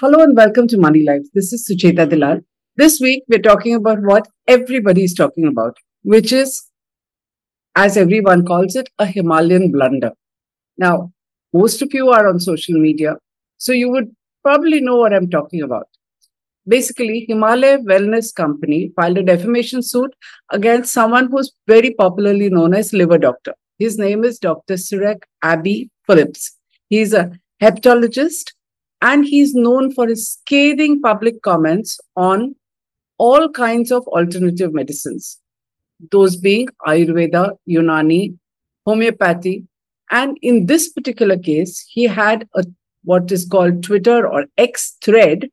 Hello and welcome to Money Life. This is Sucheta Dalal. This week we're talking about what everybody is talking about, which is, as everyone calls it, a Himalayan blunder. Now, most of you are on social media, so you would probably know what I'm talking about. Basically, Himalaya Wellness Company filed a defamation suit against someone who's very popularly known as Liver Doctor. His name is Dr. Cyriac Abby Philips. He's a hepatologist and he's known for his scathing public comments on all kinds of alternative medicines, those being Ayurveda, Unani, homeopathy. And in this particular case, he had a what is called Twitter or X thread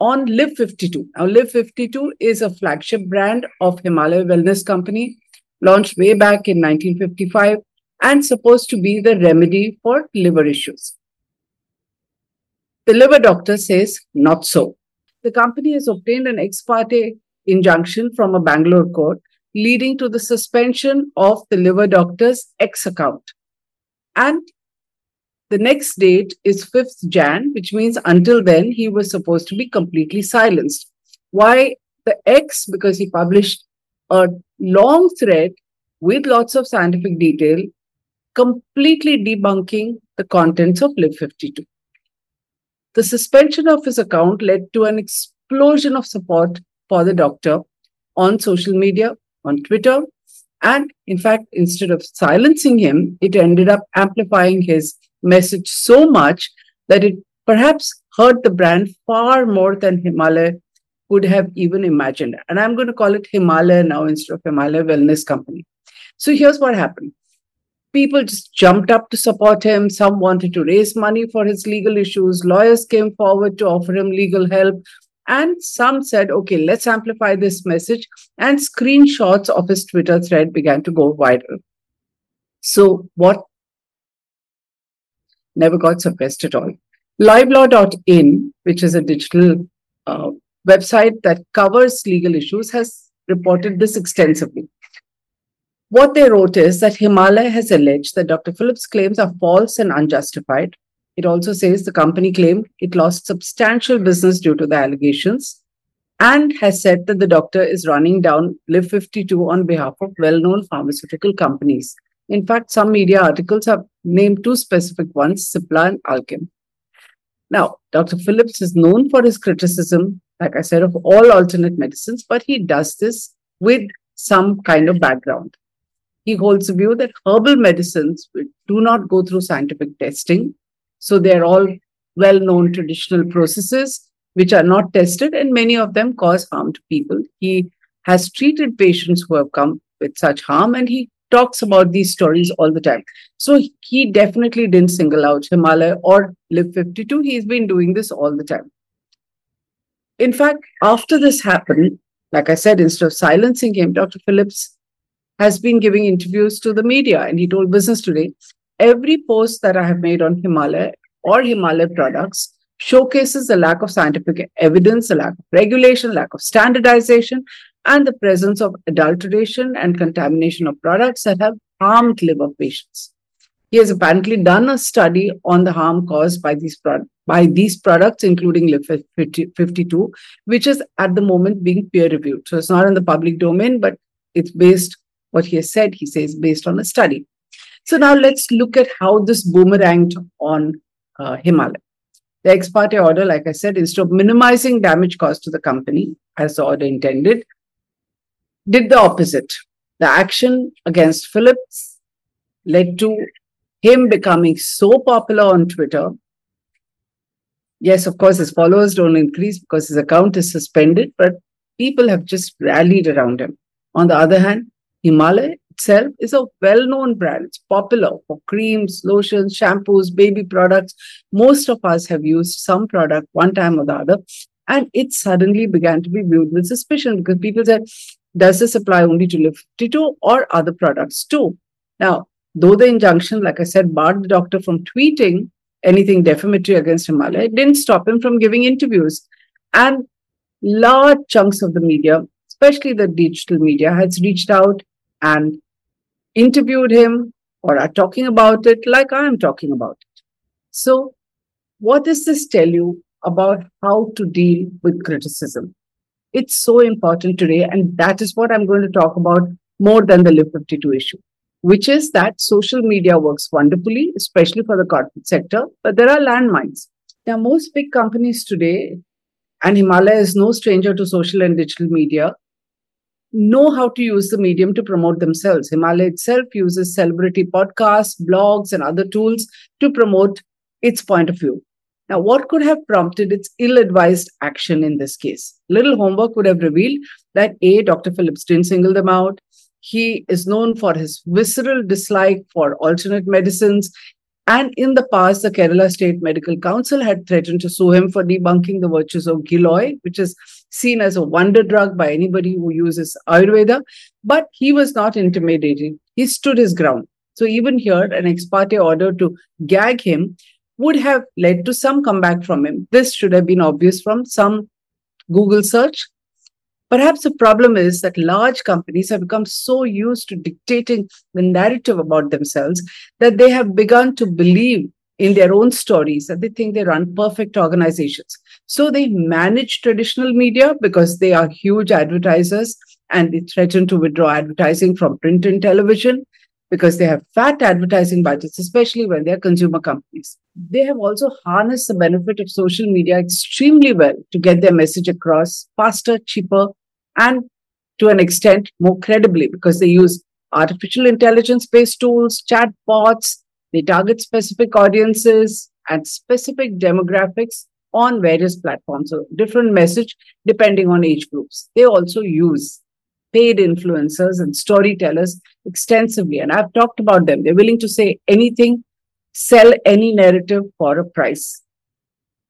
on Liv52. Now, Liv52 is a flagship brand of Himalaya Wellness Company, launched way back in 1955 and supposed to be the remedy for liver issues. The liver doctor says not so. The company has obtained an ex parte injunction from a Bangalore court, leading to the suspension of the liver doctor's X account. And the next date is 5th Jan, which means until then he was supposed to be completely silenced. Why the X? Because he published a long thread with lots of scientific detail, completely debunking the contents of Liv52. The suspension of his account led to an explosion of support for the doctor on social media, on Twitter. And in fact, instead of silencing him, it ended up amplifying his message so much that it perhaps hurt the brand far more than Himalaya could have even imagined. And I'm going to call it Himalaya now instead of Himalaya Wellness Company. So here's what happened people just jumped up to support him. Some wanted to raise money for his legal issues. Lawyers came forward to offer him legal help. And some said, okay, let's amplify this message. And screenshots of his Twitter thread began to go viral. So, what never got suppressed at all? Livelaw.in, which is a digital uh, website that covers legal issues, has reported this extensively. What they wrote is that Himalaya has alleged that Dr. Philips' claims are false and unjustified. It also says the company claimed it lost substantial business due to the allegations and has said that the doctor is running down Liv52 on behalf of well known pharmaceutical companies. In fact, some media articles have named two specific ones, Cipla and Alkem. Now, Dr. Philips is known for his criticism, like I said, of all alternate medicines, but he does this with some kind of background. He holds the view that herbal medicines do not go through scientific testing. So they're all well known traditional processes which are not tested, and many of them cause harm to people. He has treated patients who have come with such harm, and he talks about these stories all the time. So he definitely didn't single out Himalaya or Liv52. He's been doing this all the time. In fact, after this happened, like I said, instead of silencing him, Dr. Philips has been giving interviews to the media. And he told Business Today every post that I have made on Himalaya or Himalaya products showcases the lack of scientific evidence, the lack of regulation, lack of standardization, and the presence of adulteration and contamination of products that have harmed liver patients. He has apparently done a study on the harm caused by these, pro- by these products, including Liv52, which is at the moment being peer reviewed. So it's not in the public domain, but it's based what he has said, he says, based on a study. So now let's look at how this boomeranged on uh, Himalaya. The ex parte order, like I said, instead of minimizing damage caused to the company, as the order intended, did the opposite. The action against Philips led to him becoming so popular on Twitter. Yes, of course, his followers don't increase because his account is suspended, but people have just rallied around him. On the other hand, Himalaya itself is a well known brand. It's popular for creams, lotions, shampoos, baby products. Most of us have used some product one time or the other. And it suddenly began to be viewed with suspicion because people said, does this apply only to Live 52 or other products too? Now, though the injunction, like I said, barred the doctor from tweeting anything defamatory against Himalaya, it didn't stop him from giving interviews. And large chunks of the media, especially the digital media, has reached out and interviewed him or are talking about it like I am talking about it. So, what does this tell you about how to deal with criticism. It's so important today, and that is what I'm going to talk about more than the Liv52 issue, which is that social media works wonderfully, especially for the corporate sector, but there are landmines. Now, most big companies today, and Himalaya is no stranger to social and digital media, know how to use the medium to promote themselves. Himalaya itself uses celebrity podcasts, blogs, and other tools to promote its point of view. Now, what could have prompted its ill advised action in this case? Little homework would have revealed that A, Dr. Philips didn't single them out. He is known for his visceral dislike for alternate medicines. And in the past, the Kerala State Medical Council had threatened to sue him for debunking the virtues of Giloy, which is seen as a wonder drug by anybody who uses Ayurveda. But he was not intimidated. He stood his ground. So even here, an ex parte order to gag him would have led to some comeback from him. This should have been obvious from some Google search. Perhaps the problem is that large companies have become so used to dictating the narrative about themselves that they have begun to believe in their own stories that they think they run perfect organizations. So they manage traditional media because they are huge advertisers and they threaten to withdraw advertising from print and television because they have fat advertising budgets, especially when they're consumer companies. They have also harnessed the benefit of social media extremely well to get their message across faster, cheaper, and to an extent more credibly because they use artificial intelligence based tools, chat bots, they target specific audiences and specific demographics on various platforms. So different message depending on age groups. They also use paid influencers and storytellers extensively. And I've talked about them. They're willing to say anything, sell any narrative for a price.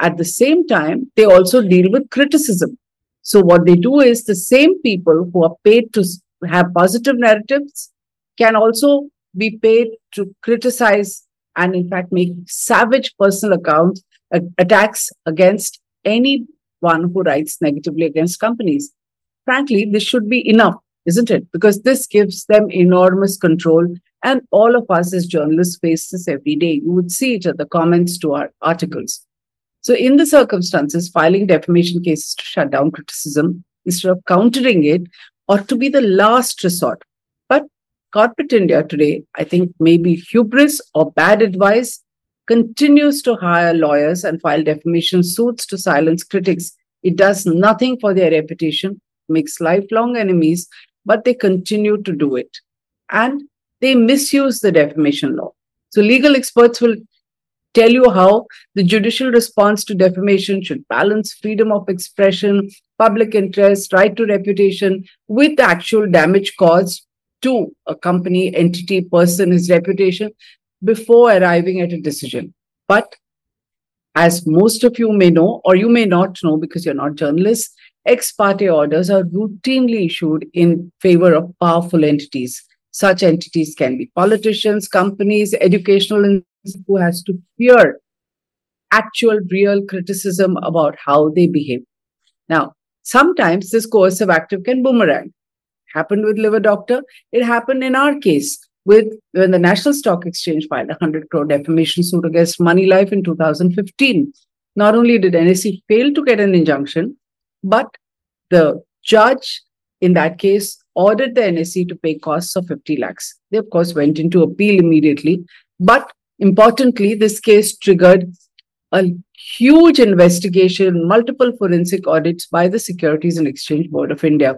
At the same time, they also deal with criticism. So what they do is the same people who are paid to have positive narratives can also be paid to criticize and in fact make savage personal accounts attacks against anyone who writes negatively against companies frankly, this should be enough, isn't it? Because this gives them enormous control. And all of us as journalists face this every day. You would see it at the comments to our articles. So, in the circumstances, filing defamation cases to shut down criticism instead of countering it ought to be the last resort. But corporate India today, I think may be hubris or bad advice continues to hire lawyers and file defamation suits to silence critics. It does nothing for their reputation makes lifelong enemies, but they continue to do it. And they misuse the defamation law. So legal experts will tell you how the judicial response to defamation should balance freedom of expression, public interest, right to reputation with actual damage caused to a company, entity, person, his reputation before arriving at a decision. But as most of you may know, or you may not know because you're not journalists, ex parte orders are routinely issued in favor of powerful entities. Such entities can be politicians, companies, educational institutions who has to fear actual real criticism about how they behave. Now, sometimes this coercive active can boomerang. Happened with Liver Doctor. It happened in our case with when the National Stock Exchange filed a 100 crore defamation suit against Money Life in 2015. Not only did NSE fail to get an injunction, but the judge in that case ordered the NSE to pay costs of 50 lakhs. They, of course, went into appeal immediately. But importantly, this case triggered a huge investigation, multiple forensic audits by the Securities and Exchange Board of India.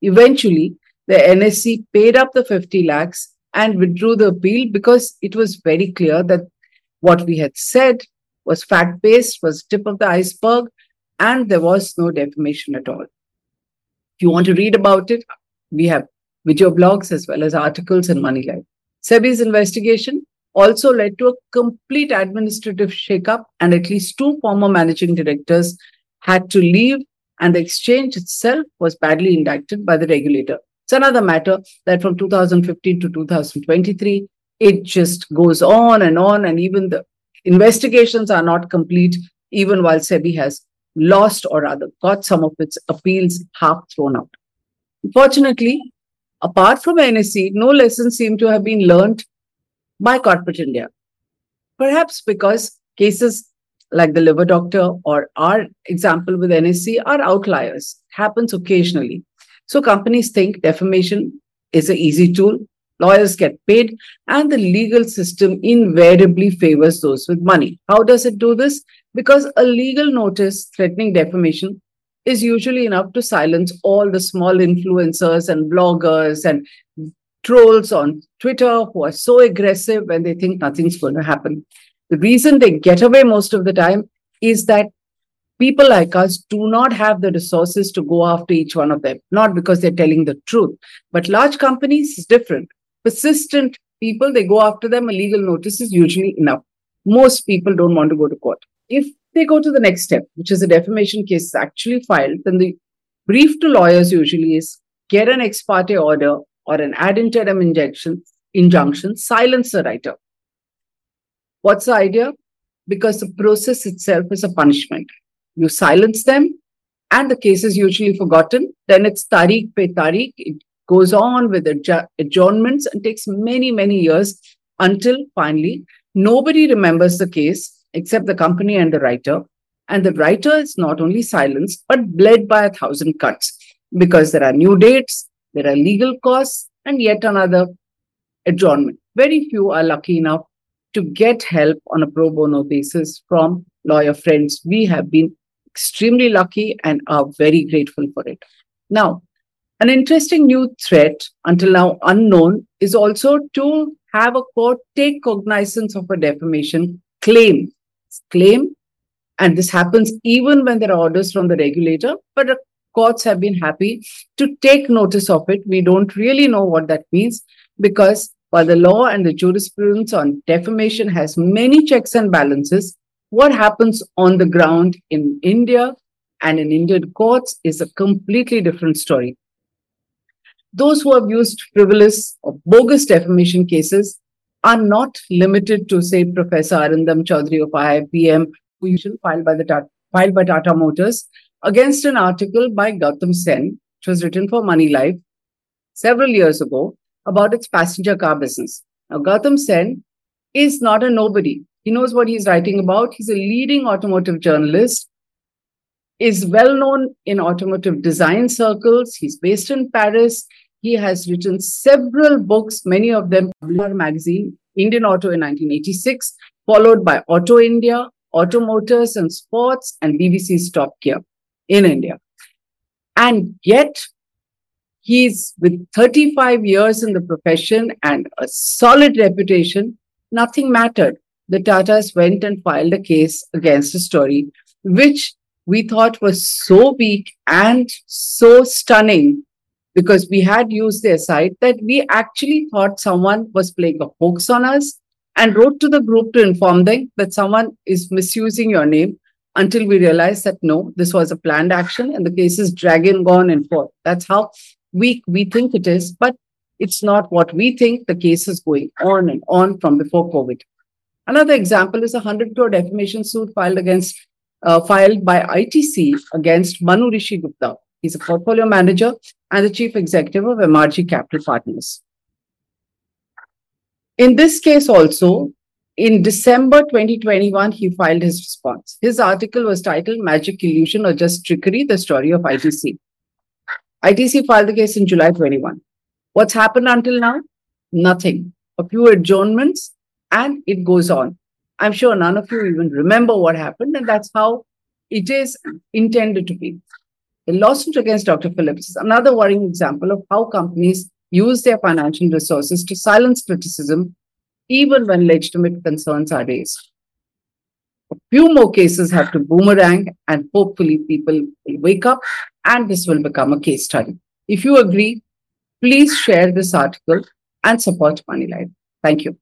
Eventually, the NSE paid up the 50 lakhs and withdrew the appeal because it was very clear that what we had said was fact based, was tip of the iceberg, and there was no defamation at all. If you want to read about it, we have video blogs as well as articles in MoneyLife. SEBI's investigation also led to a complete administrative shakeup, and at least two former managing directors had to leave, and the exchange itself was badly indicted by the regulator. It's another matter that from 2015 to 2023, it just goes on and on, and even the investigations are not complete, even while SEBI has lost or rather got some of its appeals half thrown out. Unfortunately, apart from NSE, no lessons seem to have been learned by corporate India. Perhaps because cases like the liver doctor or our example with NSE are outliers. Happens occasionally. So companies think defamation is an easy tool. Lawyers get paid, and the legal system invariably favors those with money. How does it do this? Because a legal notice threatening defamation is usually enough to silence all the small influencers and bloggers and trolls on Twitter who are so aggressive when they think nothing's going to happen. The reason they get away most of the time is that people like us do not have the resources to go after each one of them, not because they're telling the truth. But large companies is different. Persistent people, they go after them. A legal notice is usually enough. Most people don't want to go to court. If they go to the next step, which is a defamation case is actually filed, then the brief to lawyers usually is get an ex parte order or an ad interim injection, injunction, silence the writer. What's the idea? Because the process itself is a punishment. You silence them, and the case is usually forgotten. Then it's tariq pe tariq. It goes on with adjournments and takes many, many years until finally nobody remembers the case except the company and the writer. And the writer is not only silenced, but bled by a thousand cuts because there are new dates, there are legal costs, and yet another adjournment. Very few are lucky enough to get help on a pro bono basis from lawyer friends. We have been extremely lucky and are very grateful for it. Now, an interesting new threat, until now unknown, is also to have a court take cognizance of a defamation claim claim. And this happens even when there are orders from the regulator, but the courts have been happy to take notice of it. We don't really know what that means because while the law and the jurisprudence on defamation has many checks and balances, what happens on the ground in India and in Indian courts is a completely different story. Those who have used frivolous or bogus defamation cases are not limited to, say, Professor Arindam Chaudhary of IIPM, filed by the filed by Tata Motors against an article by Gautam Sen, which was written for Money Life several years ago about its passenger car business. Now, Gautam Sen is not a nobody. He knows what he's writing about. He's a leading automotive journalist, is well known in automotive design circles. He's based in Paris. He has written several books, many of them Publisher magazine, Indian Auto in 1986, followed by Auto India, Auto Motors and Sports, and BBC's Top Gear in India. And yet, he's with 35 years in the profession and a solid reputation, nothing mattered. The Tatas went and filed a case against a story which we thought was so weak and so stunning because we had used their site that we actually thought someone was playing a hoax on us and wrote to the group to inform them that someone is misusing your name until we realized that no, this was a planned action and the case is dragging on and forth. That's how weak we think it is, but it's not what we think. The case is going on and on from before COVID. Another example is a 100 crore defamation suit filed against uh, filed by ITC against Manu Rishi Gupta. He's a portfolio manager and the chief executive of MRG Capital Partners. In this case, also, in December 2021, he filed his response. His article was titled Magic Illusion or Just Trickery The Story of ITC. ITC filed the case in July 21. What's happened until now? Nothing. A few adjournments, and it goes on. I'm sure none of you even remember what happened, and that's how it is intended to be. The lawsuit against Dr. Philips is another worrying example of how companies use their financial resources to silence criticism, even when legitimate concerns are raised. A few more cases have to boomerang, and hopefully, people will wake up and this will become a case study. If you agree, please share this article and support MoneyLife. Thank you.